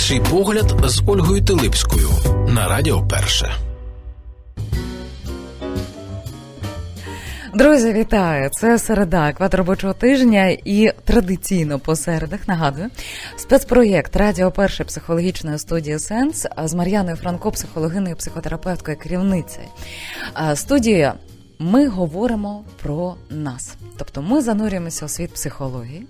Інший погляд з Ольгою Тилипською на Радіо Перше. Друзі, вітаю! Це середа, квад робочого тижня і традиційно по середах нагадую спецпроєкт Радіо Перше психологічної студії Сенс з Мар'яною Франко, психологиною, психотерапевткою, керівницею. Студія ми говоримо про нас. Тобто ми занурюємося у світ психології,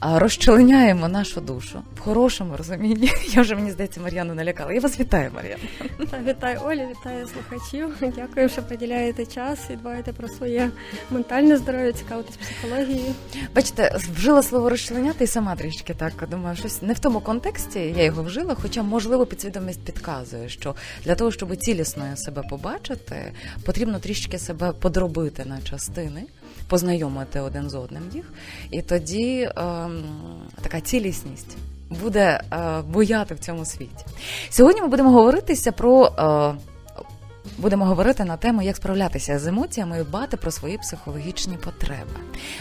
розчленяємо нашу душу в хорошому розумінні. Я вже мені здається, Мар'яну налякала. Я вас вітаю, Мар'яна. Вітаю Оля, вітаю слухачів. Дякую, що приділяєте час і дбаєте про своє ментальне здоров'я, цікавитесь психологією. Бачите, вжила слово розчленяти і сама трішки так думаю, щось не в тому контексті я його вжила, хоча, можливо, підсвідомість підказує, що для того, щоб цілісно себе побачити, потрібно трішки себе подробити на частини познайомити один з одним їх, і тоді е, така цілісність буде е, бояти в цьому світі. Сьогодні ми будемо говоритися про. Е, Будемо говорити на тему, як справлятися з емоціями і дбати про свої психологічні потреби.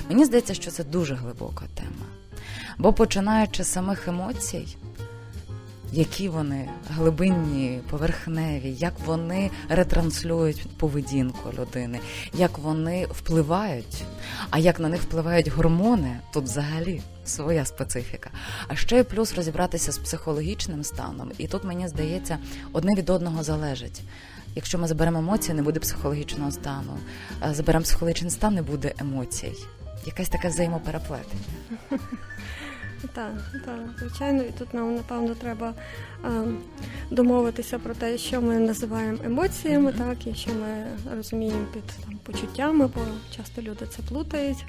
Мені здається, що це дуже глибока тема. Бо починаючи з самих емоцій, які вони глибинні, поверхневі, як вони ретранслюють поведінку людини, як вони впливають, а як на них впливають гормони, тут взагалі своя специфіка. А ще й плюс розібратися з психологічним станом. І тут мені здається, одне від одного залежить. Якщо ми заберемо емоції, не буде психологічного стану. Заберемо психологічний стан, не буде емоцій. Якесь таке взаємопереплетення. Так, так, звичайно, і тут нам напевно треба е, домовитися про те, що ми називаємо емоціями, mm-hmm. так і що ми розуміємо під там почуттями, бо часто люди це плутають.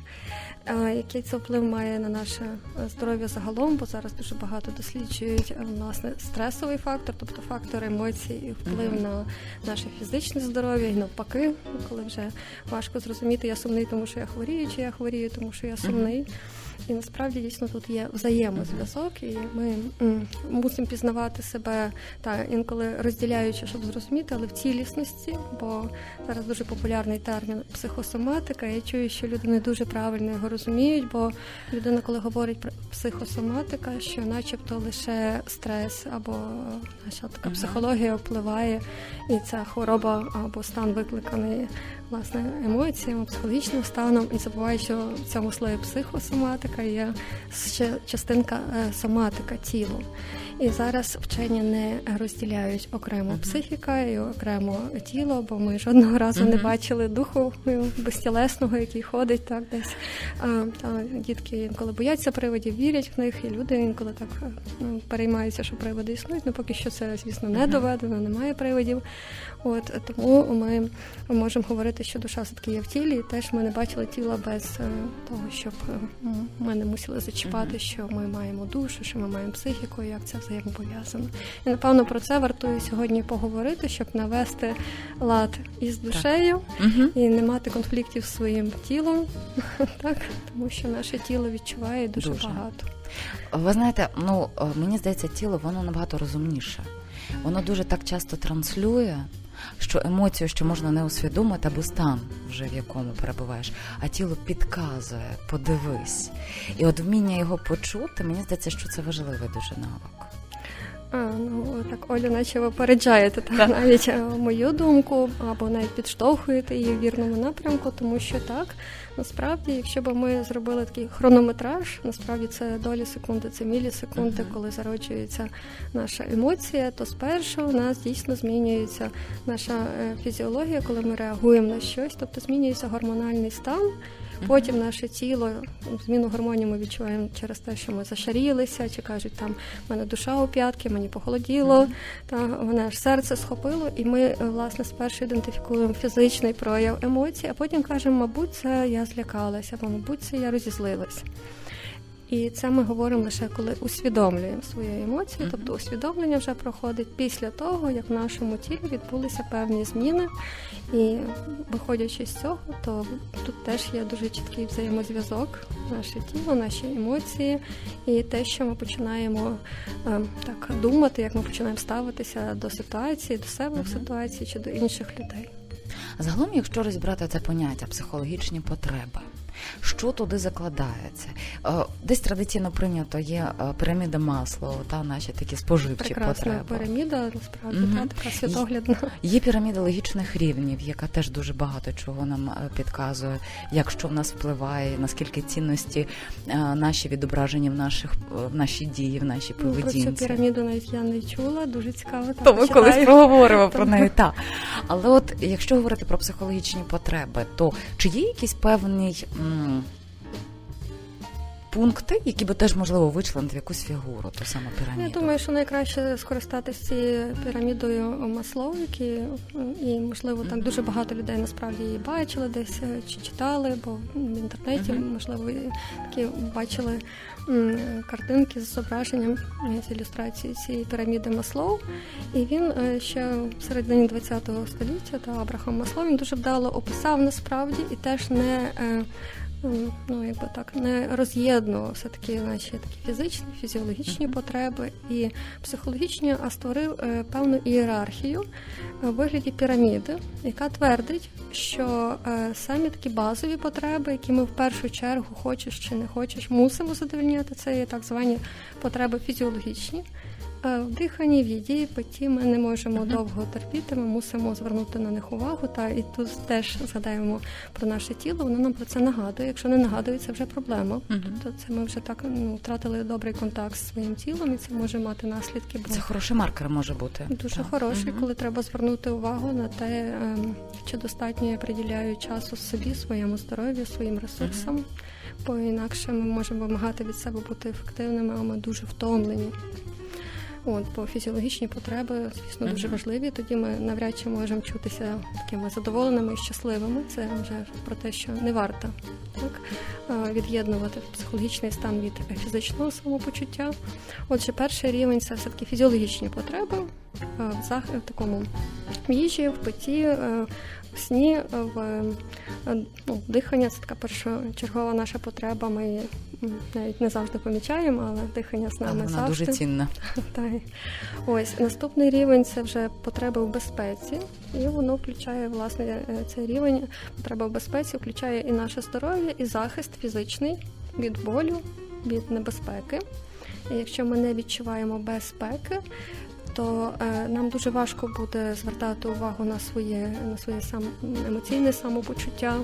Е, який це вплив має на наше здоров'я загалом, бо зараз дуже багато досліджують е, власне стресовий фактор, тобто фактор емоцій, і вплив mm-hmm. на наше фізичне здоров'я і навпаки, коли вже важко зрозуміти, я сумний, тому що я хворію, чи я хворію, тому що я сумний. Mm-hmm. І насправді дійсно тут є взаємозв'язок, і ми мусимо пізнавати себе та інколи розділяючи, щоб зрозуміти, але в цілісності, бо зараз дуже популярний термін психосоматика. Я чую, що люди не дуже правильно його розуміють, бо людина, коли говорить про психосоматика, що, начебто, лише стрес або наша така психологія впливає, і ця хвороба або стан викликаний власне емоціями, психологічним станом, і забуваю, що в цьому слові психосоматика є ще частинка е, соматика тілу. І зараз вчені не розділяють окремо психіка і окремо тіло, бо ми жодного разу не бачили духу безтілесного, який ходить так десь. А, та, Дітки інколи бояться приводів, вірять в них, і люди інколи так ну, переймаються, що приводи існують. Ну поки що це, звісно, не доведено, немає приводів. От тому ми можемо говорити, що душа все таки є в тілі, і теж ми не бачили тіла без е, того, щоб е, ми не мусили зачіпати, що ми маємо душу, що ми маємо психіку, як це взаємопов'язано. І напевно про це вартує сьогодні поговорити, щоб навести лад із душею так. і не мати конфліктів з своїм тілом, так тому що наше тіло відчуває дуже, дуже багато. Ви знаєте, ну мені здається, тіло воно набагато розумніше. Воно дуже так часто транслює що емоцію, що можна не усвідомити, або стан, вже в якому перебуваєш, а тіло підказує, подивись. І от вміння його почути, мені здається, що це важливий дуже навик. А, ну так Оля, наче ви попереджаєте так, навіть е, мою думку, або навіть підштовхуєте її в вірному напрямку, тому що так насправді, якщо б ми зробили такий хронометраж, насправді це долі секунди, це мілісекунди, uh-huh. коли зароджується наша емоція, то спершу у нас дійсно змінюється наша е, фізіологія, коли ми реагуємо на щось, тобто змінюється гормональний стан. Потім наше тіло, зміну гормонів ми відчуваємо через те, що ми зашарілися, чи кажуть, там в мене душа у п'ятки, мені похолоділо, та мене ж серце схопило, і ми власне спершу ідентифікуємо фізичний прояв емоцій, а потім кажемо, мабуть, це я злякалася, або мабуть, це я розізлилась. І це ми говоримо лише коли усвідомлюємо свої емоції, тобто усвідомлення вже проходить після того, як в нашому тілі відбулися певні зміни. І виходячи з цього, то тут теж є дуже чіткий взаємозв'язок, наше тіло, наші емоції, і те, що ми починаємо е, так думати, як ми починаємо ставитися до ситуації, до себе в ситуації чи до інших людей. Загалом, якщо розібрати це поняття психологічні потреби. Що туди закладається? Е, десь традиційно прийнято є е, піраміда масла, та наші такі споживчі Прекрасна потреби. піраміда, насправді угу. та, така світоглядна. Є піраміда логічних рівнів, яка теж дуже багато чого нам підказує, як що в нас впливає, наскільки цінності наші відображені в наших в нашій дії, в нашій поведінці. Ну, про цю піраміду навіть я не чула, дуже цікаво. Ми колись проговоримо про неї. так. Але от якщо говорити про психологічні потреби, то чи є якийсь певний м- пункти, які би теж можливо вичленити в якусь фігуру, ту саму піраміду? Я думаю, що найкраще скористатися цією пірамідою маслоу, які і можливо так дуже багато людей насправді її бачили, десь е, чи читали, бо в інтернеті можливо такі бачили картинки з зображенням е, з ілюстрації цієї піраміди Маслоу. І він е, ще в середині ХХ століття та Абрахам Маслоу він дуже вдало описав насправді і теж не ну якби так не роз'єднував все таки наші такі фізичні, фізіологічні потреби. І психологічні, а створив е, певну ієрархію у вигляді піраміди, яка твердить, що е, самі такі базові потреби, які ми в першу чергу хочеш чи не хочеш, мусимо задовольняти, це є так звані потреби фізіологічні. Е, в диханні, в їді, питті ми не можемо довго терпіти, ми мусимо звернути на них увагу. Та і тут теж згадаємо про наше тіло. Воно нам про це нагадує. Якщо не нагадує, це вже проблема. Uh-huh. Це ми вже так ну, втратили добрий контакт з своїм тілом, і це може мати наслідки. Бо це хороший маркер може бути. Дуже так. хороший, коли треба звернути увагу на те, ем, чи достатньо я приділяю часу собі, своєму здоров'ю, своїм ресурсам. Бо інакше ми можемо вимагати від себе бути ефективними, а ми дуже втомлені. От, бо фізіологічні потреби, звісно, дуже важливі. Тоді ми навряд чи можемо чутися такими задоволеними і щасливими. Це вже про те, що не варто так від'єднувати психологічний стан від фізичного самопочуття. Отже, перший рівень це все таки фізіологічні потреби в такому в їжі, в питті, е, в сні, в е, ну, дихання це така першочергова наша потреба. Ми її навіть не завжди помічаємо, але дихання з нами Вона завжди. дуже цінна. Так. Ось наступний рівень це вже потреби в безпеці, і воно включає власне е, цей рівень потреба в безпеці, включає і наше здоров'я, і захист фізичний від болю, від небезпеки. І Якщо ми не відчуваємо безпеки, то е, нам дуже важко буде звертати увагу на своє на своє сам емоційне самопочуття,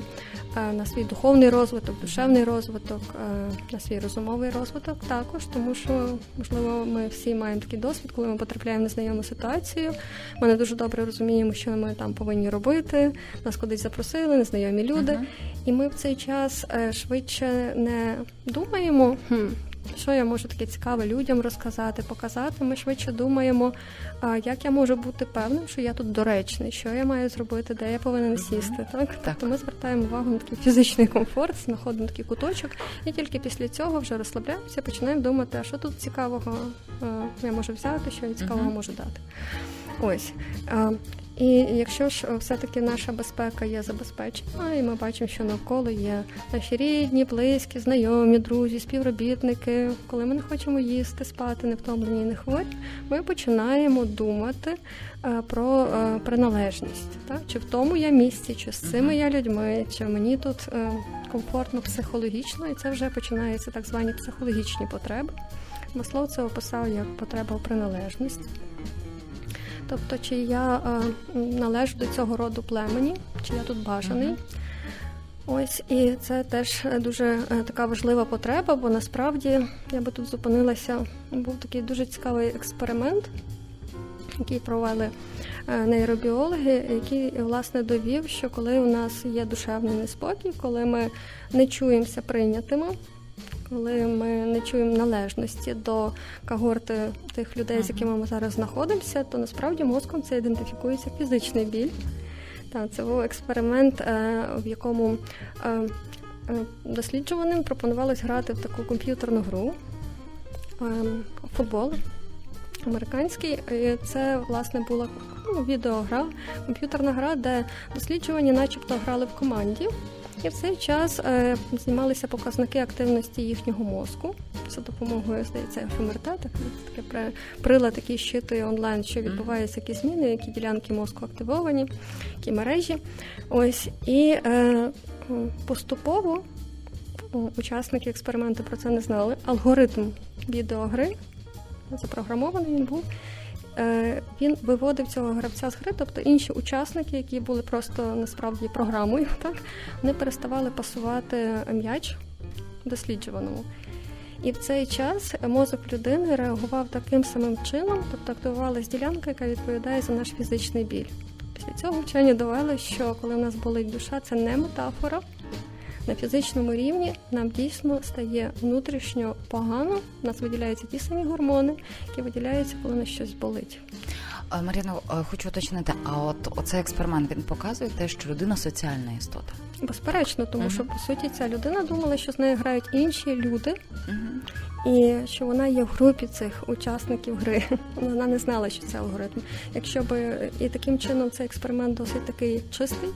е, на свій духовний розвиток, душевний розвиток, е, на свій розумовий розвиток також, тому що можливо ми всі маємо такий досвід, коли ми потрапляємо в незнайому ситуацію. Ми не дуже добре розуміємо, що ми там повинні робити. Нас кудись запросили, незнайомі люди, uh-huh. і ми в цей час швидше не думаємо. хм, що я можу таке цікаве людям розказати, показати. Ми швидше думаємо, як я можу бути певним, що я тут доречний, що я маю зробити, де я повинен сісти. Так, так. Тобто ми звертаємо увагу на такий фізичний комфорт, знаходимо такий куточок, і тільки після цього вже розслабляємося, починаємо думати, а що тут цікавого я можу взяти, що я цікавого можу дати. Ось. І якщо ж е, все-таки наша безпека є забезпечена, і ми бачимо, що навколо є наші рідні, близькі, знайомі, друзі, співробітники, коли ми не хочемо їсти, спати, не втомлені, не хворі, ми починаємо думати е, про е, приналежність. Так? Чи в тому я місці, чи з цими я людьми, чи мені тут комфортно психологічно, і це вже починаються так звані психологічні потреби. Маслов це описав як потреба в приналежність. Тобто, чи я е, належу до цього роду племені, чи я тут бажаний. Ось і це теж дуже е, така важлива потреба, бо насправді я би тут зупинилася. Був такий дуже цікавий експеримент, який провели е, нейробіологи, який власне довів, що коли у нас є душевний неспокій, коли ми не чуємося прийнятими коли ми не чуємо належності до когорти тих людей, з якими ми зараз знаходимося, то насправді мозком це ідентифікується фізичний біль. Та це був експеримент, е, в якому е, е, досліджуваним пропонувалось грати в таку комп'ютерну гру футбол. Американський, і це власне була ну, відеогра, комп'ютерна гра, де досліджувані, начебто, грали в команді. І в цей час е, знімалися показники активності їхнього мозку за допомогою здається ФМРТ, так таке прилад, який щитує онлайн, що відбуваються які зміни, які ділянки мозку активовані, які мережі. Ось і е, поступово учасники експерименту про це не знали. Алгоритм відеогри запрограмований він був. Е, він виводив цього гравця з гри, тобто інші учасники, які були просто насправді програмою, так вони переставали пасувати м'яч досліджуваному. І в цей час мозок людини реагував таким самим чином, тобто активувалась ділянка, яка відповідає за наш фізичний біль. Після цього вчені довели, що коли в нас болить душа, це не метафора. На фізичному рівні нам дійсно стає внутрішньо погано, у нас виділяються ті самі гормони, які виділяються, коли нас щось болить. Маріно, хочу уточнити, а от оцей експеримент він показує те, що людина соціальна істота. Безперечно, тому uh-huh. що по суті ця людина думала, що з нею грають інші люди, uh-huh. і що вона є в групі цих учасників гри. Вона не знала, що це алгоритм. Якщо би і таким чином цей експеримент досить такий чистий,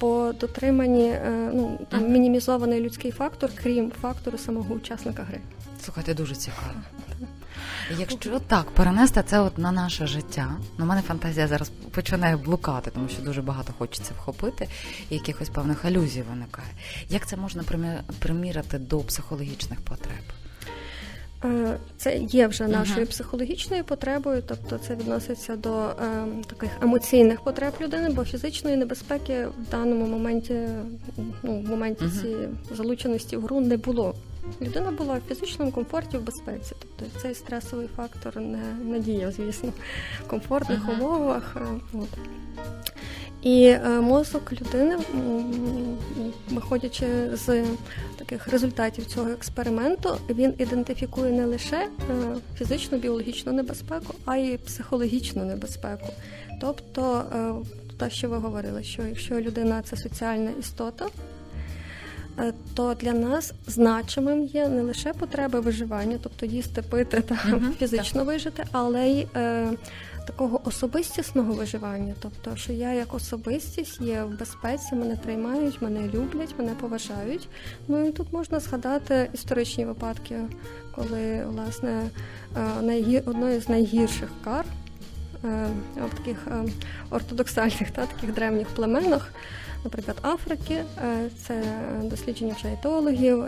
бо дотримані е, ну там uh-huh. мінімізований людський фактор, крім фактору самого учасника гри. Слухайте, дуже цікаво. Якщо так перенести це от на наше життя, ну, мене фантазія зараз починає блукати, тому що дуже багато хочеться вхопити, і якихось певних алюзій виникає. Як це можна приміряти до психологічних потреб? Е, це є вже нашою uh-huh. психологічною потребою, тобто це відноситься до е, таких емоційних потреб людини, бо фізичної небезпеки в даному моменті, ну в моменті uh-huh. цієї залученості в гру не було. Людина була в фізичному комфорті, в безпеці. Тобто цей стресовий фактор не, не діяв, звісно, в комфортних uh-huh. умовах. От. І е, мозок людини, виходячи з таких результатів цього експерименту, він ідентифікує не лише е, фізичну біологічну небезпеку, а й психологічну небезпеку. Тобто, те, що ви говорили, що якщо людина це соціальна істота, Е, то для нас значимим є не лише потреби виживання, тобто їсти, пити та uh фізично так. вижити, але й е, такого особистісного виживання. Тобто, що я як особистість є в безпеці, мене приймають, мене люблять, мене поважають. Ну і тут можна згадати історичні випадки, коли власне е, одною з найгірших кар е, в таких е, ортодоксальних та таких древніх племенах наприклад, Африки, це дослідження вже етологів.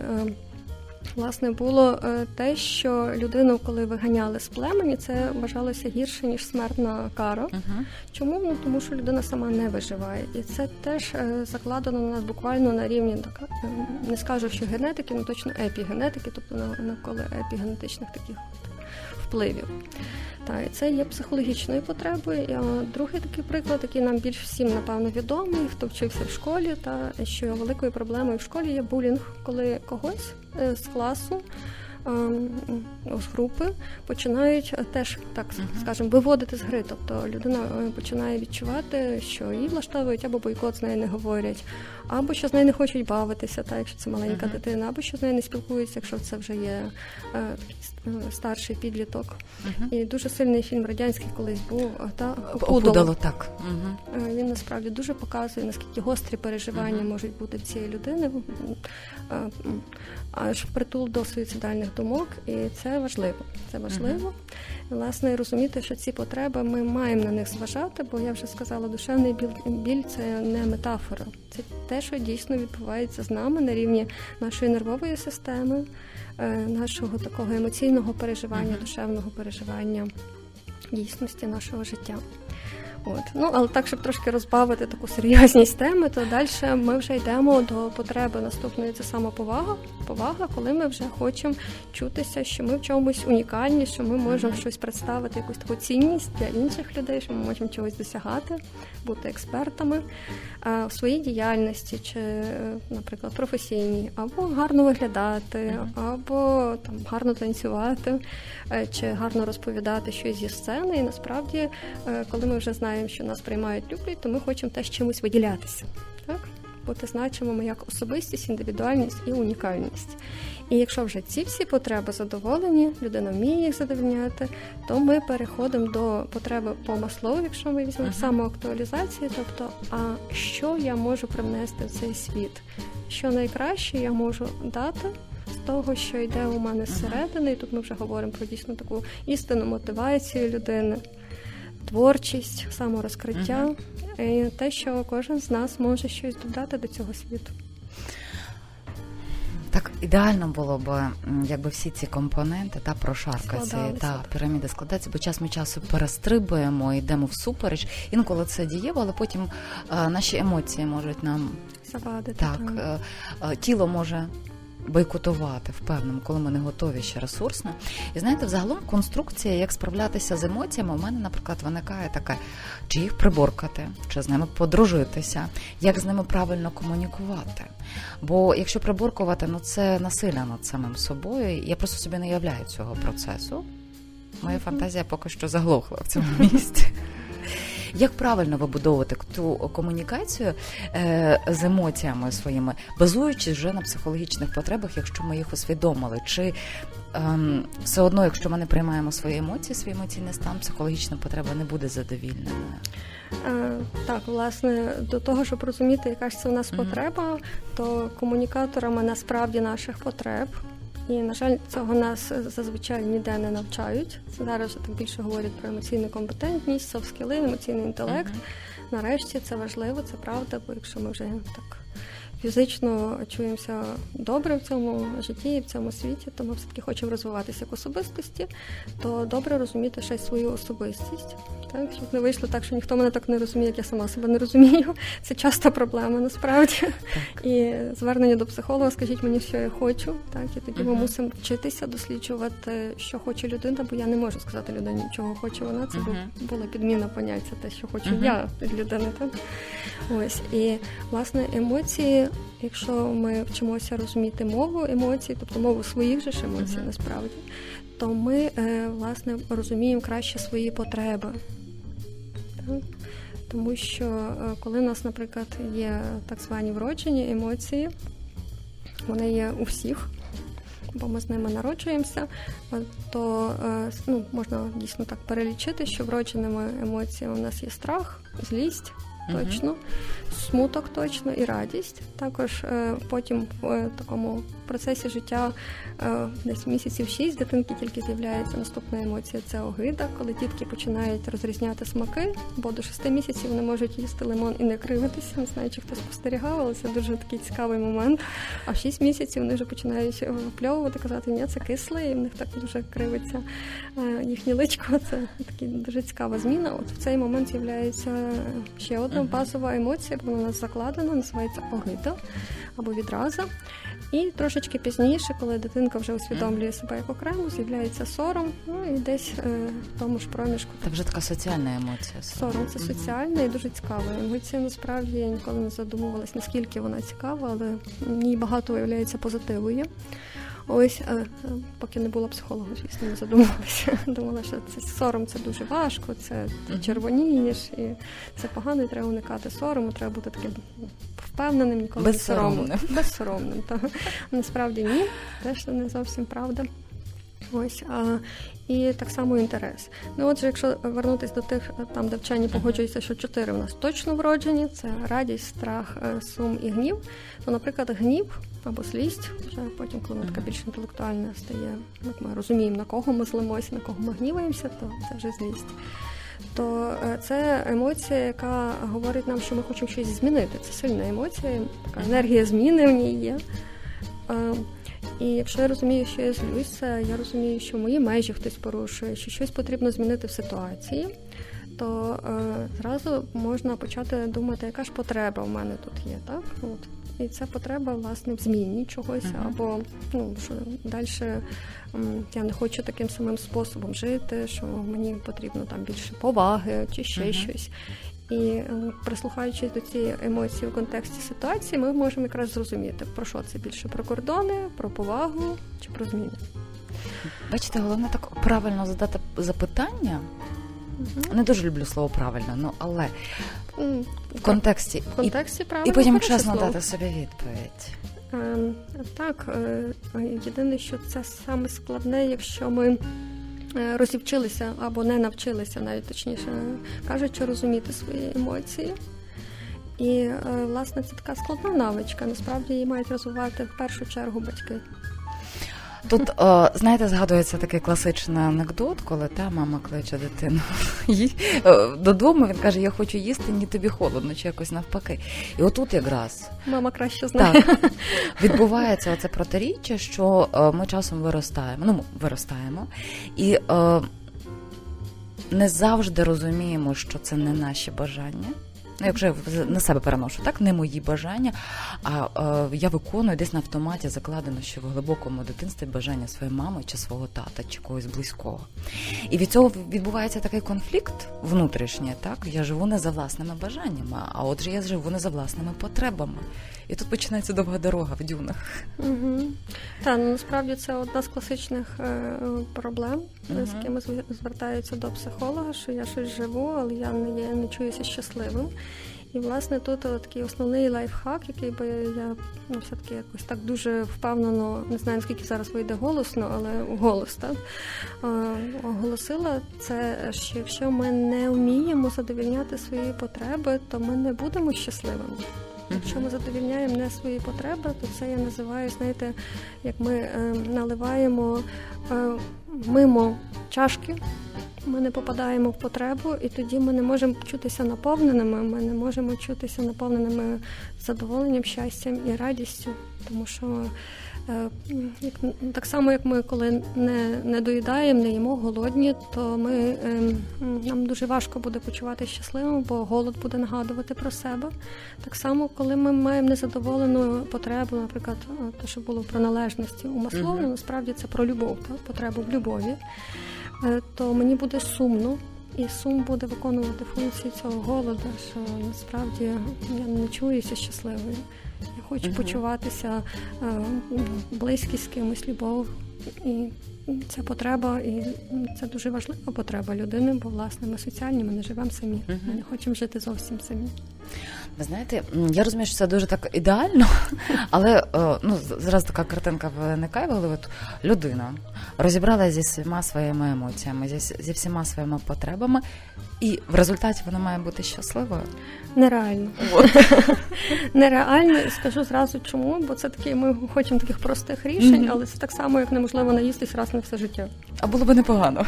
Е, власне, було е, те, що людину, коли виганяли з племені, це вважалося гірше ніж смертна кара. Uh-huh. Чому? Ну тому що людина сама не виживає, і це теж закладено на нас буквально на рівні так не скажу, що генетики, ну точно епігенетики, тобто навколо епігенетичних таких впливів. Та, і це є психологічною потребою. А другий такий приклад, який нам більш всім напевно відомий, хто вчився в школі, та що великою проблемою в школі є булінг, коли когось е, з класу з групи починають е, теж так скажемо виводити з гри. Тобто людина е, починає відчувати, що її влаштовують або бойкот з нею не говорять, або що з нею не хочуть бавитися, так якщо це маленька uh-huh. дитина, або що з нею не спілкуються, якщо це вже є е, старший підліток. Uh-huh. І дуже сильний фільм радянський колись був та. Опудало, так. Uh-huh. Він насправді дуже показує наскільки гострі переживання можуть бути в цієї людини аж впритул до суїцидальних думок, і це важливо. Це важливо. Uh-huh. Власне, розуміти, що ці потреби ми маємо на них зважати, бо я вже сказала, душевний біль, біль це не метафора, це те, що дійсно відбувається з нами на рівні нашої нервової системи, е, нашого такого емоційного переживання, uh-huh. душевного переживання дійсності нашого життя. От. Ну, але так, щоб трошки розбавити таку серйозність теми, то далі ми вже йдемо до потреби наступної це самоповага. Повага, коли ми вже хочемо чутися, що ми в чомусь унікальні, що ми можемо mm-hmm. щось представити, якусь таку цінність для інших людей, що ми можемо чогось досягати, бути експертами а, в своїй діяльності, чи, наприклад, професійній, або гарно виглядати, mm-hmm. або там гарно танцювати, е, чи гарно розповідати щось зі сцени. І насправді, е, коли ми вже знаємо знаємо, що нас приймають, люблять, то ми хочемо теж чимось виділятися. Так? Бути значимими як особистість, індивідуальність і унікальність. І якщо вже ці всі потреби задоволені, людина вміє їх задовольняти, то ми переходимо до потреби по маслову, якщо ми візьмемо uh-huh. самоактуалізації, тобто, а що я можу привнести в цей світ? Що найкраще я можу дати? З того, що йде у мене зсередини, і тут ми вже говоримо про дійсно таку істинну мотивацію людини творчість, саморозкриття, uh-huh. і те, що кожен з нас може щось додати до цього світу. Так ідеально було б, якби всі ці компоненти та прошаркаються та піраміди складаються, бо час ми часу перестрибуємо, йдемо всупереч. Інколи це дієво, але потім а, наші емоції можуть нам завадити. Так, а, а, тіло може бойкотувати впевнено, коли ми не готові ще ресурсно. І знаєте, взагалом конструкція, як справлятися з емоціями, у мене, наприклад, виникає така, чи їх приборкати, чи з ними подружитися, як з ними правильно комунікувати. Бо якщо приборкувати, ну це насилля над самим собою. Я просто собі не являю цього процесу. Моя фантазія поки що заглохла в цьому місці. Як правильно вибудовувати ту комунікацію е, з емоціями своїми, базуючись вже на психологічних потребах, якщо ми їх усвідомили, чи ем, все одно, якщо ми не приймаємо свої емоції, свій емоційний стан, психологічна потреба не буде задовільненою? Е, так, власне, до того, щоб розуміти, яка ж це у нас mm-hmm. потреба, то комунікаторами насправді наших потреб. І, на жаль, цього нас зазвичай ніде не навчають. Зараз вже там більше говорять про емоційну компетентність, софт-скіли, емоційний інтелект. Нарешті це важливо, це правда, бо якщо ми вже так фізично чуємося добре в цьому житті і в цьому світі, то ми все-таки хочемо розвиватися як особистості, то добре розуміти ще й свою особистість. Так, щоб не вийшло так, що ніхто мене так не розуміє, як я сама себе не розумію. Це часто проблема насправді. Так. І звернення до психолога, скажіть мені, що я хочу. Так, і тоді uh-huh. ми мусимо вчитися досліджувати, що хоче людина, бо я не можу сказати людині, чого хоче вона. Це uh-huh. була підміна поняття, те, що хочу uh-huh. я від людини. Так? Ось і власне емоції якщо ми вчимося розуміти мову емоцій, тобто мову своїх же ж емоцій, uh-huh. насправді, то ми е, власне розуміємо краще свої потреби. Так? Тому що е, коли у нас, наприклад, є так звані вроджені емоції, вони є у всіх, бо ми з ними народжуємося, е, то ну, можна дійсно так перелічити, що вродженими емоціями у нас є страх, злість, точно, смуток точно і радість. Також е, потім в е, такому процесі життя е, десь місяців шість дитинки тільки з'являється наступна емоція це огида, коли дітки починають розрізняти смаки, бо до шести місяців вони можуть їсти лимон і не кривитися. Не знаю, чи хтось спостерігав, але це дуже такий цікавий момент. А в шість місяців вони вже починають випльовувати, казати, ні, це кисле, і в них так дуже кривиться їхнє личко. Це така дуже цікава зміна. От в цей момент з'являється ще одна базова емоція, вона у нас закладена, називається огида або відраза. І трошечки пізніше, коли дитинка вже усвідомлює себе як окремо, з'являється сором, ну і десь е, в тому ж проміжку. Це вже така соціальна емоція. Сором це соціальна і дуже цікава. Емоція насправді я ніколи не задумувалась, наскільки вона цікава, але в ній багато виявляється позитиву є. Ось, е, поки не була психолога, звісно, не задумалася. Думала, що це сором це дуже важко, це ти червонієш, і це погано, і треба уникати сорому, треба бути таким впевненим, ніколи не соромним. Безсоромним. Та. Насправді ні, теж не зовсім правда. Ось, а, І так само інтерес. Ну, отже, якщо вернутися до тих, там, де вчені погоджуються, що чотири у нас точно вроджені: це радість, страх, е, сум і гнів. То, наприклад, гнів або злість, вже потім, коли ми така більш інтелектуальна стає, як ми розуміємо, на кого ми злимося, на кого ми гніваємося, то це вже злість. То е, це емоція, яка говорить нам, що ми хочемо щось змінити. Це сильна емоція, така енергія зміни в ній є. І якщо я розумію, що я злюся, я розумію, що мої межі хтось порушує, що щось потрібно змінити в ситуації, то е, зразу можна почати думати, яка ж потреба в мене тут є. так? От. І ця потреба власне в зміні чогось, uh-huh. або ну що далі я не хочу таким самим способом жити, що мені потрібно там більше поваги чи ще uh-huh. щось. І прислухаючись до цієї емоції в контексті ситуації, ми можемо якраз зрозуміти, про що це більше про кордони, про повагу чи про зміни. Бачите, головне так правильно задати запитання. Не дуже люблю слово правильно, ну але в контексті в контексті правильно і потім чесно слово. дати собі відповідь. Ем, так, е, єдине, що це саме складне, якщо ми е, розівчилися або не навчилися, навіть точніше кажучи, розуміти свої емоції. І, е, власне, це така складна навичка. Насправді її мають розвивати в першу чергу батьки. Тут, о, знаєте, згадується такий класичний анекдот, коли та мама кличе дитину додому. Він каже: Я хочу їсти, ні тобі холодно, чи якось навпаки. І отут якраз мама краще знає. Так, відбувається оце протиріччя, що ми часом виростаємо. Ну, виростаємо і не завжди розуміємо, що це не наші бажання. Ну, якщо я на себе переношу, так не мої бажання, а е, я виконую десь на автоматі закладено, що в глибокому дитинстві бажання своєї мами чи свого тата, чи когось близького. І від цього відбувається такий конфлікт внутрішній. Так я живу не за власними бажаннями, а отже, я живу не за власними потребами. І тут починається довга дорога в дюнах. Угу. Так, ну, насправді це одна з класичних е, проблем, угу. з якими звертаються до психолога, що я щось живу, але я не є, не чуюся щасливим. І, власне, тут такий основний лайфхак, який би я ну, все-таки якось так дуже впевнено, не знаю, наскільки зараз вийде голосно, але голос так, оголосила, це що якщо ми не вміємо задовільняти свої потреби, то ми не будемо щасливими. Якщо ми задовільняємо не свої потреби, то це я називаю, знаєте, як ми е, наливаємо е, мимо чашки, ми не попадаємо в потребу, і тоді ми не можемо чутися наповненими. Ми не можемо чутися наповненими задоволенням, щастям і радістю, тому що. Е, так само, як ми коли не не доїдаємо, не їмо голодні, то ми ем, нам дуже важко буде почувати щасливим, бо голод буде нагадувати про себе. Так само, коли ми маємо незадоволену потребу, наприклад, те, що було про належності у uh-huh. насправді це про любов, так? потребу в любові, е, то мені буде сумно. І сум буде виконувати функції цього голоду, що насправді я не чуюся щасливою. Я хочу угу. почуватися е, близькість з кимось, любов. І це потреба, і це дуже важлива потреба людини, бо власне ми соціальні, ми не живемо самі. Ми не хочемо жити зовсім самі. Ви знаєте, я розумію, що це дуже так ідеально, але е, ну зараз така картинка виникає в голові. Людина розібралася зі всіма своїми емоціями, зі, зі всіма своїми потребами, і в результаті вона має бути щасливою. Нереально. Нереально, скажу зразу чому, бо це такі, ми хочемо таких простих рішень, але це так само, як неможливо наїстись раз на все життя. А було би непогано.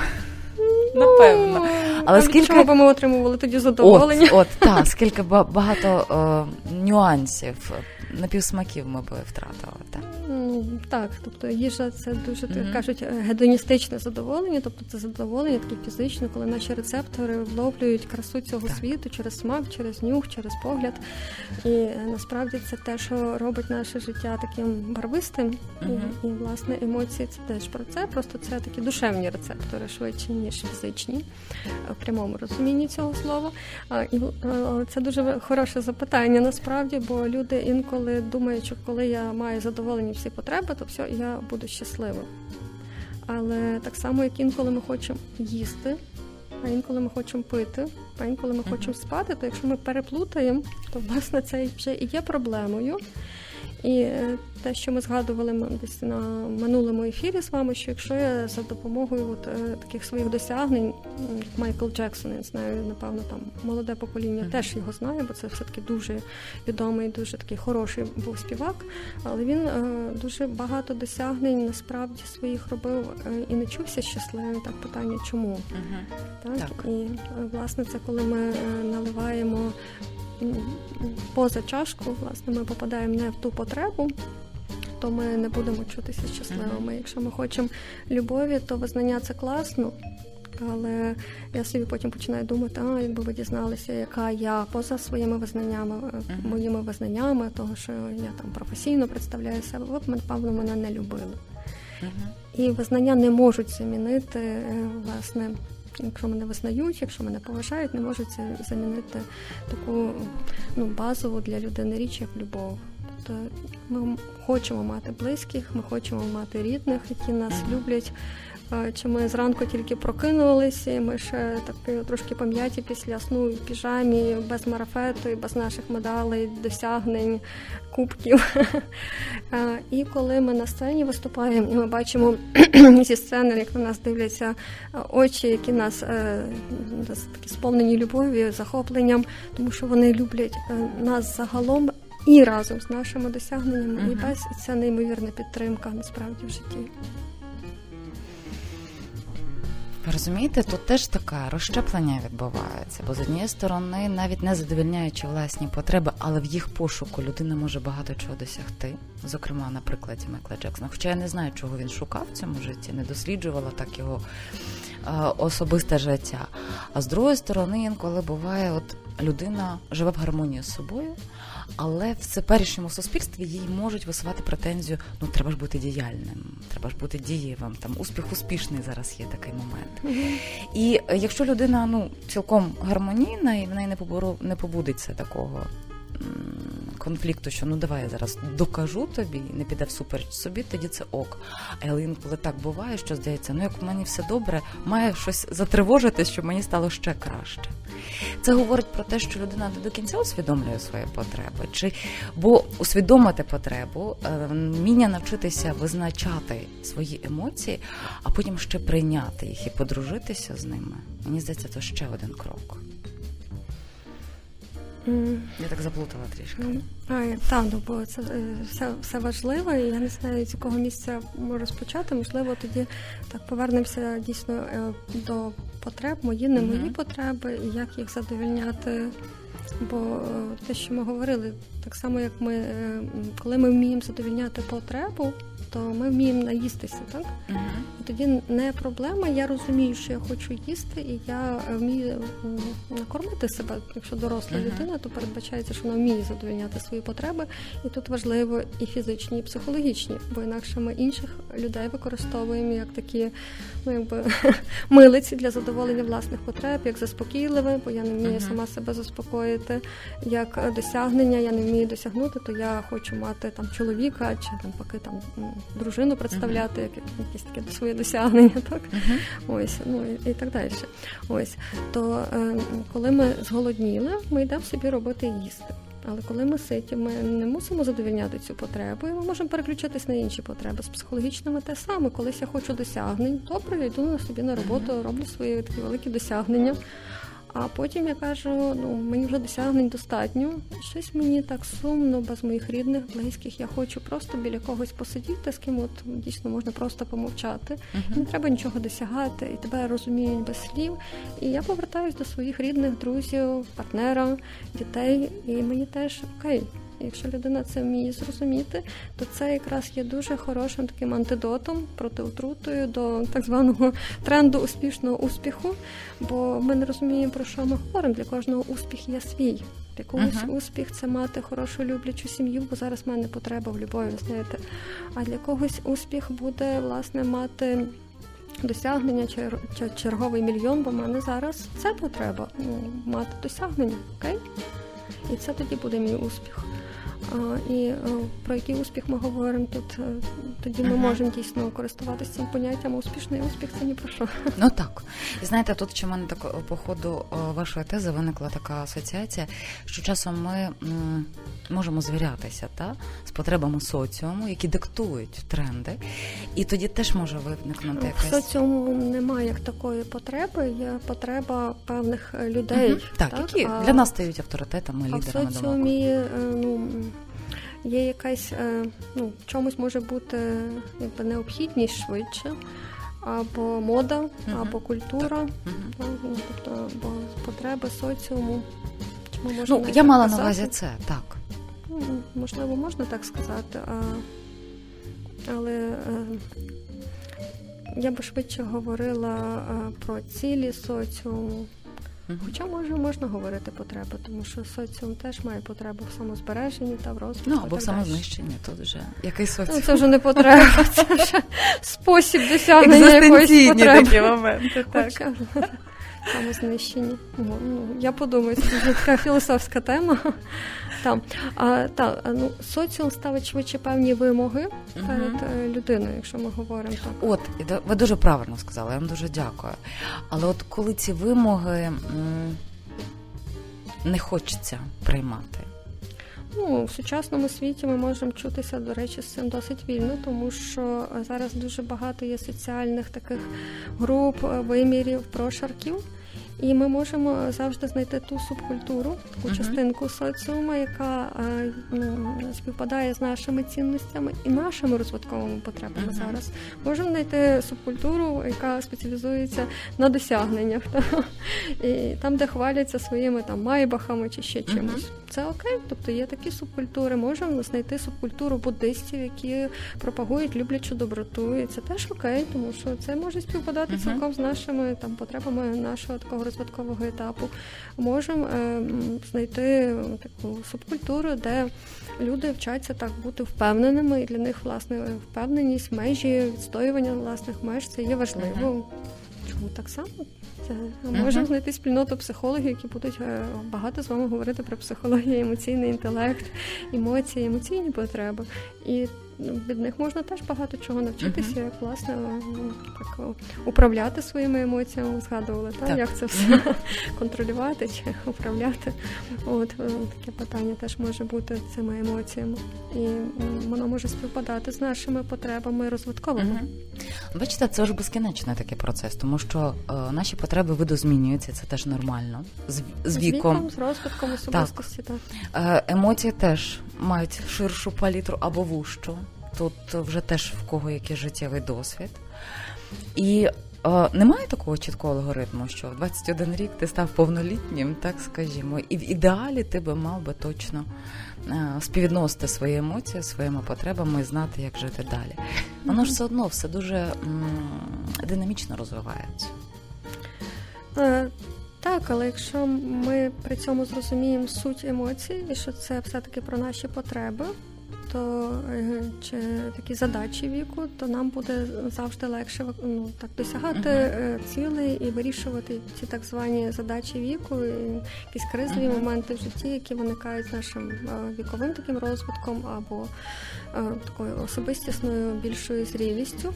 Напевно. Але скільки чого би ми отримували тоді задоволення? От, от так, скільки багато о, нюансів, напівсмаків ми би втратили. Так, ну, так тобто їжа це дуже mm-hmm. кажуть гедоністичне задоволення, тобто це задоволення таке фізичне, коли наші рецептори вловлюють красу цього так. світу через смак, через нюх, через погляд. І е, насправді це те, що робить наше життя таким барвистим. Mm-hmm. І, і власне емоції це теж про це. Просто це такі душевні рецептори швидше ніж фізичні в прямому розумінні цього слова. І це дуже хороше запитання насправді, бо люди інколи думають, що коли я маю задоволені всі потреби, то все, я буду щасливим. Але так само, як інколи ми хочемо їсти, а інколи ми хочемо пити, а інколи ми хочемо спати, то якщо ми переплутаємо, то власне це вже і є проблемою. І е, те, що ми згадували десь на минулому ефірі з вами, що якщо я за допомогою от, е, таких своїх досягнень, Майкл Джексон, я знаю, напевно, там молоде покоління mm-hmm. теж його знає, бо це все-таки дуже відомий, дуже такий хороший був співак. Але він е, дуже багато досягнень насправді своїх робив е, і не чувся щасливим. Так питання, чому? Mm-hmm. Так? так? І е, власне це коли ми наливаємо поза чашку, власне, ми попадаємо не в ту потребу. То ми не будемо чутися щасливими. Mm-hmm. Якщо ми хочемо любові, то визнання це класно. Але я собі потім починаю думати, а якби ви дізналися, яка я поза своїми визнаннями, uh-huh. моїми визнаннями, того, що я там професійно представляю себе, ви б, напевно, мене не любили. І визнання не можуть замінити е, власне Якщо мене визнають, якщо мене поважають, не можуть замінити таку ну, базову для людини річ, як любов. Тобто ми хочемо мати близьких, ми хочемо мати рідних, які нас люблять. Чи ми зранку тільки прокинулися, і ми ще такі трошки пам'яті після сну в піжамі, без марафету, і без наших медалей, досягнень, кубків. І коли ми на сцені виступаємо, і ми бачимо зі сцени, як на нас дивляться очі, які нас е, такі сповнені любов'ю, захопленням, тому що вони люблять е, нас загалом і разом з нашими досягненнями, Мгм. і без і це неймовірна підтримка насправді в житті. Розумієте, тут теж таке розщеплення відбувається, бо з однієї сторони, навіть не задовільняючи власні потреби, але в їх пошуку людина може багато чого досягти. Зокрема, на прикладі Майкла Джексона. Хоча я не знаю, чого він шукав в цьому житті, не досліджувала так його е, особисте життя. А з другої сторони, інколи буває, от людина живе в гармонії з собою, але в теперішньому суспільстві їй можуть висувати претензію: ну треба ж бути діяльним, треба ж бути дієвим. Там успіх успішний зараз є такий момент. І е, якщо людина ну цілком гармонійна, і в неї не побору не побудеться такого конфлікту, що ну давай я зараз докажу тобі, не піде всупереч собі, тоді це ок. Але інколи так буває, що здається, ну як в мені все добре, має щось затривожитись, щоб мені стало ще краще. Це говорить про те, що людина не до кінця усвідомлює свої потреби, чи бо усвідомити потребу, е, вміння навчитися визначати свої емоції, а потім ще прийняти їх і подружитися з ними. Мені здається, це ще один крок. М. Я так заплутала трішки. Ну, А, я- та, ну, бо це е, все, все важливо, і я не знаю, з якого місця розпочати. Можливо, тоді так повернемося дійсно е, до потреб, мої, не мої Мгм. потреби, і як їх задовільняти. Бо е, те, що ми говорили, так само як ми, коли ми вміємо задовільняти потребу, то ми вміємо наїстися, так? І тоді не проблема. Я розумію, що я хочу їсти, і я е, вмію накормити себе. Якщо доросла Мгм. людина, то передбачається, що вона вміє задовольняти свої потреби. І тут важливо і фізичні, і психологічні, бо інакше ми інших людей використовуємо як такі, ну якби милиці для задоволення власних потреб, як заспокійливе, бо я не вмію Мгм. сама себе заспокоїти, як е, досягнення, я не вмію досягнути, то я хочу мати там чоловіка чи там поки там дружину представляти, як якісь таке своє досягнення, так Мгм. ось ну і, і так далі. Ось то е, коли ми зголодніли, ми йдемо собі робити їсти. Але коли ми ситі, ми не мусимо задовільняти цю потребу, і ми можемо переключитись на інші потреби. З психологічними те саме. Колись я хочу досягнень, добре, йду на собі на роботу, роблю свої такі великі досягнення. А потім я кажу: ну мені вже досягнень достатньо. Щось мені так сумно, без моїх рідних, близьких. Я хочу просто біля когось посидіти, з ким от дійсно можна просто помовчати. Мгм. Не треба нічого досягати, і тебе розуміють без слів. І я повертаюсь до своїх рідних, друзів, партнера, дітей, і мені теж окей. Якщо людина це вміє зрозуміти, то це якраз є дуже хорошим таким антидотом протиутрутою до так званого тренду успішного успіху. Бо ми не розуміємо, про що ми говоримо. Для кожного успіх є свій. Для когось Мгм. успіх це мати хорошу люблячу сім'ю, бо зараз в мене потреба в любові, знаєте. А для когось успіх буде власне мати досягнення чер- чер- черговий мільйон, бо в мене зараз це потреба ну, мати досягнення, окей? І це тоді буде мій успіх. А, і е, про який успіх ми говоримо тут, е, тоді ми можемо дійсно користуватися цим поняттям. Успішний успіх це ні про що. Ну так. І знаєте, тут чи в мене так по ходу вашої тези виникла така асоціація, що часом ми м, можемо звірятися та, з потребами соціуму, які диктують тренди, і тоді теж може виникнути В соціуму немає як такої потреби, є потреба певних е, людей. Мгм. так, які А- для нас стають авторитетами, А лідерами думок. соціумі е, ну, є якась, е, ну, в чомусь може бути якби необхідність швидше, або мода, Мгм. або культура. Так, ну, тобто, бо потреби соціуму. Можемо Ну, я так мала на увазі це, так. Ну, можливо, можна так сказати, а, але е, я би швидше говорила про цілі соціуму. Хоча може можна говорити потреби, тому що соціум теж має потребу в самозбереженні та в розвитку. Ну, або в самознищенні, тут вже який Ну, соціум. це вже не потреба, це вже спосіб досягнення якоїсь Екзистенційні потреби. такі моменти, так. Хоча самознищені. Ну, ну, я подумаю, це вже така філософська тема. Там. А, та, ну, соціум ставить швидше певні вимоги перед угу. людиною, якщо ми говоримо так. От, ви дуже правильно сказали, я вам дуже дякую. Але от коли ці вимоги м, не хочеться приймати. Ну, в сучасному світі ми можемо чутися, до речі, з цим досить вільно, тому що зараз дуже багато є соціальних таких груп, е, вимірів, прошарків. І ми можемо завжди знайти ту субкультуру, таку uh-huh. частинку соціуму, яка ну, співпадає з нашими цінностями і нашими розвитковими потребами uh-huh. зараз. Можемо знайти субкультуру, яка спеціалізується на досягненнях, та? і там, де хваляться своїми там майбахами чи ще чимось. Uh-huh. Це окей, тобто є такі субкультури. Можемо знайти субкультуру буддистів, які пропагують люблячу доброту. І це теж окей, тому що це може співпадати uh-huh. цілком з нашими там потребами нашого такого розвиткового етапу. Можемо е, знайти таку субкультуру, де люди вчаться так бути впевненими, і для них власне впевненість, межі, відстоювання власних меж це є важливо. Uh-huh. Чому так само? Можемо uh-huh. знайти спільноту психологів, які будуть е, багато з вами говорити про психологію, емоційний інтелект, емоції, емоційні потреби. І від них можна теж багато чого навчитися, як власне так управляти своїми емоціями, згадували, так? так. як це все контролювати чи управляти. От е, таке питання теж може бути цими емоціями, і воно може співпадати з нашими потребами розвитковими. Бачите, це ж безкінечний такий процес, тому що е, наші потреби видозмінюються, це теж нормально з, з, з віком. віком, з розвитком особистості. Так. так. Е, емоції теж мають ширшу палітру або вущу. Тут вже теж в кого який життєвий досвід. І е, немає такого чіткого алгоритму, що в 21 рік ти став повнолітнім, так скажімо, і в ідеалі ти би мав би точно е, співвідносити свої емоції своїми потребами і знати, як жити далі. Воно ж все одно все дуже м, динамічно розвивається. Е, так, але якщо ми при цьому зрозуміємо суть емоцій, і що це все-таки про наші потреби, то е, чи такі задачі віку, то нам буде завжди легше ну, так досягати uh-huh. цілей і вирішувати ці так звані задачі віку, і якісь кризові uh-huh. моменти в житті, які виникають з нашим е, віковим таким розвитком або такою особистісною більшою зрілістю.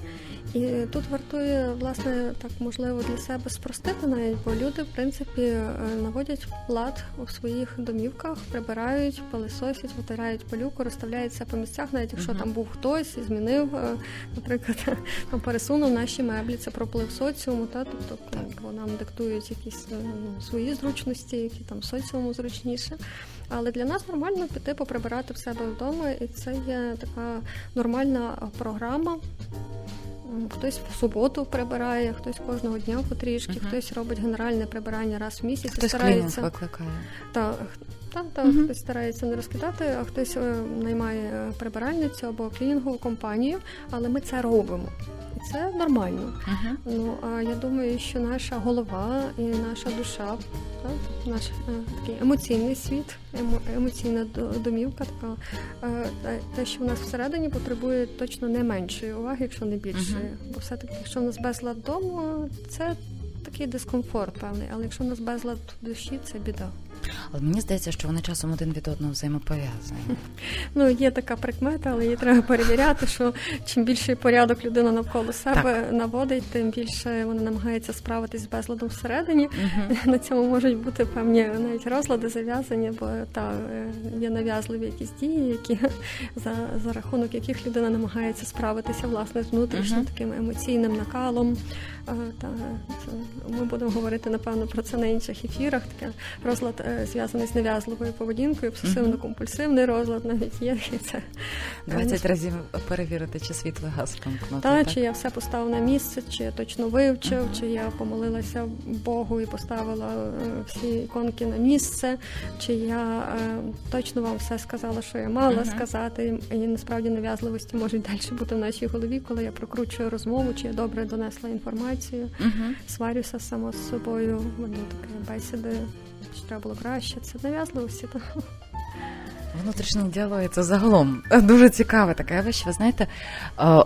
І тут вартує, власне, так можливо для себе спростити навіть, бо люди, в принципі, наводять лад у своїх домівках, прибирають, пилисосять, витирають пилюку, розставляють все по місцях, навіть якщо uh-huh. там був хтось і змінив, е, наприклад, там пересунув наші меблі, це проплив соціуму, та тобто бо нам диктують якісь е, ну, свої зручності, які там соціуму зручніше. Але для нас нормально піти поприбирати в себе вдома, і це є така нормальна програма. Хтось в суботу прибирає, хтось кожного дня потрішки, uh-huh. хтось робить генеральне прибирання раз в місяць. Хтось старається викликає. Так, та, та uh-huh. хтось старається не розкидати, а хтось е, наймає прибиральницю або клінінгову компанію, але ми це робимо. І це нормально. Uh-huh. Ну а я думаю, що наша голова і наша душа, так, наш е, такий емоційний світ, емо, емоційна домівка, така е, те, що в нас всередині потребує точно не меншої уваги, якщо не більшої. Uh-huh. Бо все таки, якщо в нас безлад вдома, це такий дискомфорт певний, але якщо в нас безлад душі, це біда. Але мені здається, що вони часом один від одного взаємопов'язані. Ну, є така прикмета, але її треба перевіряти, що чим більший порядок людина навколо себе так. наводить, тим більше вона намагається справитись з безладом всередині. Угу. На цьому можуть бути певні навіть розлади зав'язані, бо та е, є нав'язливі якісь дії, які за за рахунок яких людина намагається справитися власне з внутрішнім угу. таким емоційним накалом. Та це ми будемо говорити напевно про це на інших ефірах. Таке розлад е, зв'язаний з нав'язливою поведінкою, обсесивно-компульсивний розлад навіть є. І це 20 разів перевірити, чи світло газ вимкнути. Так, чи я все поставив на місце, чи я точно вивчив, чи я помолилася Богу і поставила е, всі іконки на місце, чи я е, точно вам все сказала, що я мала uh-huh. сказати, і насправді нав'язливості можуть далі бути в нашій голові, коли я прокручую розмову, чи я добре донесла інформацію, uh-huh. сварюся сама з собою. Воно таке бесіди що треба було краще. Це нав'язливості. Внутрішній діалог це загалом дуже цікава така річ. Ви знаєте, е,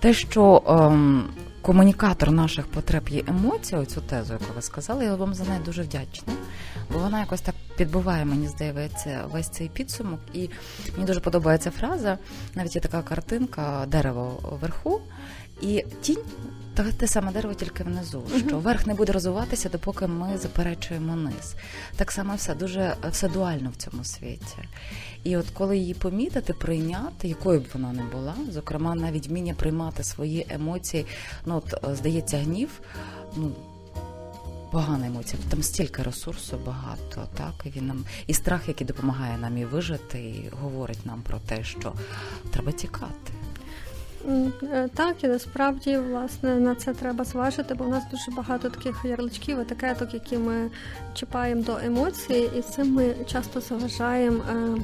те, що ем, комунікатор наших потреб є емоція, цю тезу, яку ви сказали, я вам за неї дуже вдячна, бо вона якось так підбиває, мені здається, весь цей підсумок. І мені дуже подобається фраза. Навіть є така картинка дерево вверху, і тінь та те саме дерево тільки внизу, що верх не буде розвиватися, допоки ми заперечуємо низ. Так само все дуже все дуально в цьому світі. І от коли її помітити, прийняти, якою б вона не була, зокрема, навіть вміння приймати свої емоції, ну от здається, гнів, ну погана емоція. Там стільки ресурсу багато, так і він нам і страх, який допомагає нам і вижити, і говорить нам про те, що треба тікати. Е, так, і насправді власне на це треба зважити, бо в нас дуже багато таких ярличків, етикеток, які ми чіпаємо до емоцій, і цим ми часто заважаємо, е,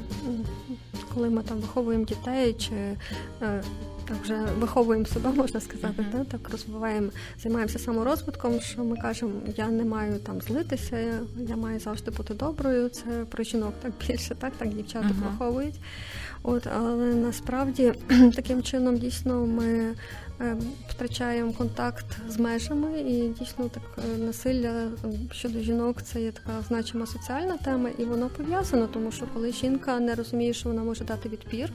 коли ми там виховуємо дітей чи е, так вже виховуємо себе, можна сказати, mm-hmm. так, так розвиваємо, займаємося саморозвитком, що ми кажемо, я не маю там злитися, я, маю завжди бути доброю. Це про жінок так більше, так так дівчата mm-hmm. виховують. От, але насправді таким чином дійсно ми Ем, втрачаємо контакт з межами, і дійсно так е, насилля щодо жінок це є така значима соціальна тема, і воно пов'язано, тому що коли жінка не розуміє, що вона може дати відпір,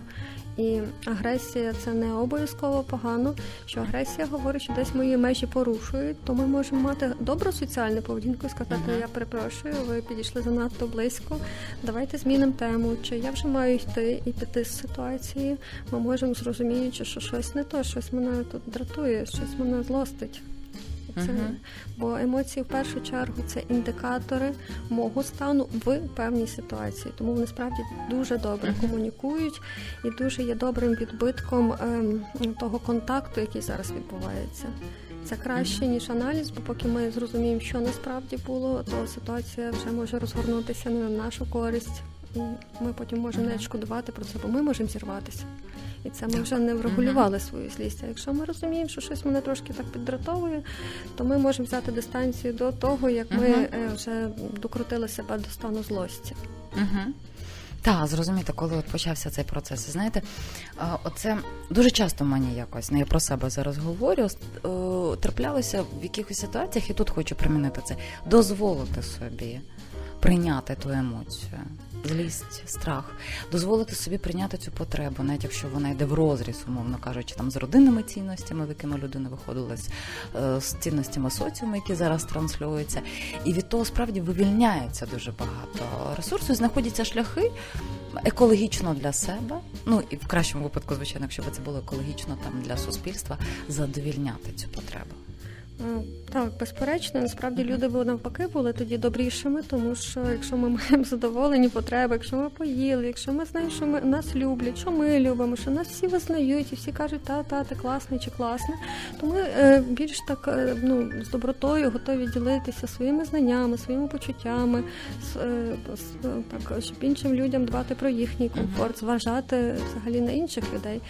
і агресія це не обов'язково погано. Що агресія говорить, що десь мої межі порушують, то ми можемо мати добру соціальну поведінку і сказати. Я перепрошую, ви підійшли занадто близько. Давайте змінимо тему. Чи я вже маю йти і піти з ситуації? Ми можемо зрозуміти, що щось не то, щось мене тут дратує, щось мене злостить. Це, uh-huh. Бо емоції в першу чергу це індикатори мого стану в певній ситуації. Тому вони справді дуже добре uh-huh. комунікують і дуже є добрим відбитком ем, того контакту, який зараз відбувається. Це краще, ніж аналіз, бо поки ми зрозуміємо, що насправді було, то ситуація вже може розгорнутися не на нашу користь, і ми потім можемо не шкодувати про це, бо ми можемо зірватися. І це ми вже не врегулювали свою злість. А якщо ми розуміємо, що щось мене трошки так піддратовує, то ми можемо взяти дистанцію до того, як ми uh-huh. вже докрутили себе до стану злості. Uh-huh. Так, зрозуміти, коли от почався цей процес. Знаєте, оце дуже часто мені якось не ну, я про себе зараз говорю. Траплялося в якихось ситуаціях, і тут хочу примінити це, дозволити собі прийняти ту емоцію злість, страх, дозволити собі прийняти цю потребу, навіть якщо вона йде в розріз, умовно кажучи, там з родинними цінностями, в якими людина виходилась, е, з цінностями соціуму, які зараз транслюються, і від того справді вивільняється дуже багато ресурсу, знаходяться шляхи. Екологічно для себе, ну і в кращому випадку, звичайно, якщо б це було екологічно там для суспільства, задовільняти цю потребу. Так, безперечно, насправді люди були навпаки були тоді добрішими, тому що якщо ми маємо задоволені потреби, якщо ми поїли, якщо ми знаємо, що ми нас люблять, що ми любимо, що нас всі визнають і всі кажуть, та, та, ти класний чи класний, то ми е, більш так е, ну, з добротою готові ділитися своїми знаннями, своїми почуттями, з, е, з, так, щоб іншим людям дбати про їхній комфорт, зважати взагалі на інших людей.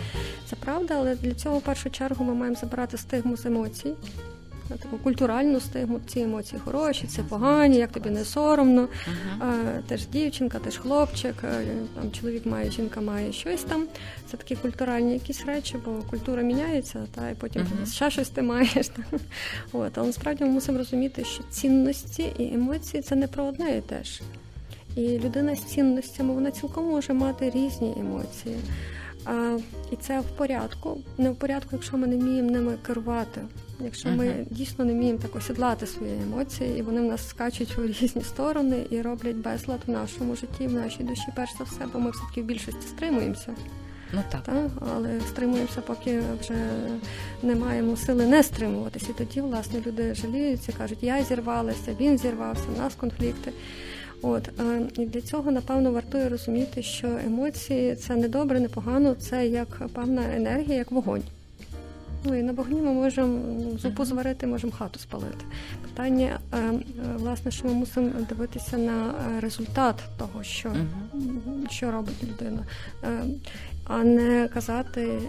Це правда, але для цього в першу чергу ми маємо забирати стигму з емоцій таку культуральну стигму, ці емоції хороші, це погані, як тобі не соромно. Uh-huh. Теж дівчинка, теж хлопчик, там чоловік має, жінка має щось там. Це такі культуральні якісь речі, бо культура міняється, та і потім uh-huh. ще щось ти маєш. Та. От, Але насправді ми мусимо розуміти, що цінності і емоції це не про одне і те ж. І людина з цінностями вона цілком може мати різні емоції. А, І це в порядку, не в порядку, якщо ми не вміємо ними керувати. Якщо ми uh-huh. дійсно не вміємо так осідлати свої емоції, і вони в нас скачуть у різні сторони і роблять безлад в нашому житті, в нашій душі, перш за все, бо ми все таки в більшості стримуємося. Ну так. так, але стримуємося, поки вже не маємо сили не стримуватися. І тоді, власне, люди жаліються, кажуть, я зірвалася, він зірвався, у нас конфлікти. От е, і для цього напевно вартує розуміти, що емоції це не добре, не погано, це як певна енергія, як вогонь. Ну і на вогні ми можемо зупу зварити, можемо хату спалити. Питання, е, е, власне, що ми мусимо дивитися на результат того, що що робить людина, а не казати,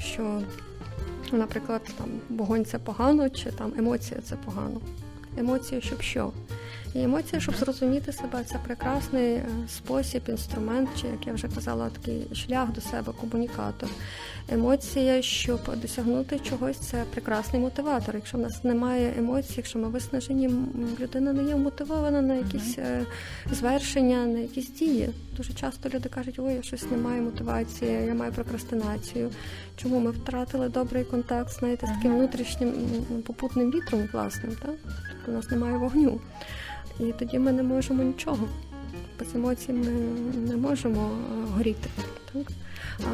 що, наприклад, там вогонь це погано, чи там емоція це погано. Емоція, щоб що? І емоції, щоб зрозуміти себе, це прекрасний е, спосіб, інструмент, чи як я вже казала, такий шлях до себе, комунікатор. Емоція, щоб досягнути чогось, це прекрасний мотиватор. Якщо в нас немає емоцій, якщо ми виснажені, людина не є мотивована на якісь mm-hmm. звершення, на якісь дії. Дуже часто люди кажуть, ой, я щось не маю мотивації, я маю прокрастинацію. Чому ми втратили добрий контакт, знаєте, з таким внутрішнім попутним вітром, власним, так? Тобто у нас немає вогню. І тоді ми не можемо нічого. Без емоцій ми не можемо горіти. Так?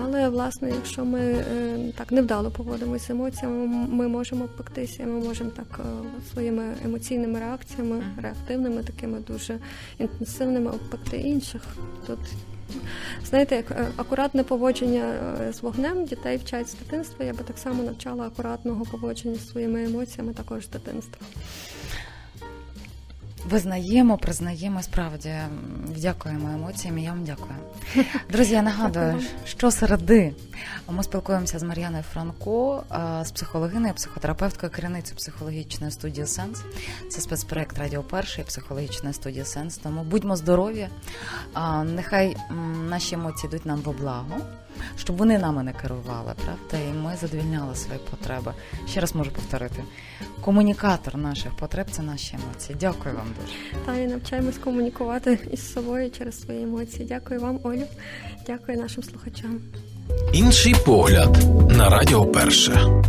Але власне, якщо ми е, так невдало поводимося з емоціями, ми можемо обпектися, ми можемо так е, своїми емоційними реакціями, реактивними, такими дуже інтенсивними обпекти інших. Тут знаєте, як е, акуратне поводження е, з вогнем дітей вчать з дитинства. Я би так само навчала акуратного поводження з своїми емоціями також з дитинства. Визнаємо, признаємо справді. Дякуємо емоціям. і Я вам дякую. Друзі, я нагадую, що середи ми спілкуємося з Мар'яною Франко, з психологиною, психотерапевткою, керівницею психологічної студії Сенс. Це спецпроект Радіо Перший, психологічної студії Сенс. Тому будьмо здорові. Нехай наші емоції йдуть нам во благо щоб вони нами не керували, правда, і ми задовільняли свої потреби. Ще раз можу повторити: комунікатор наших потреб це наші емоції. Дякую вам дуже. Та і навчаємось комунікувати із собою через свої емоції. Дякую вам, Олю. Дякую нашим слухачам. Інший погляд на радіо перше.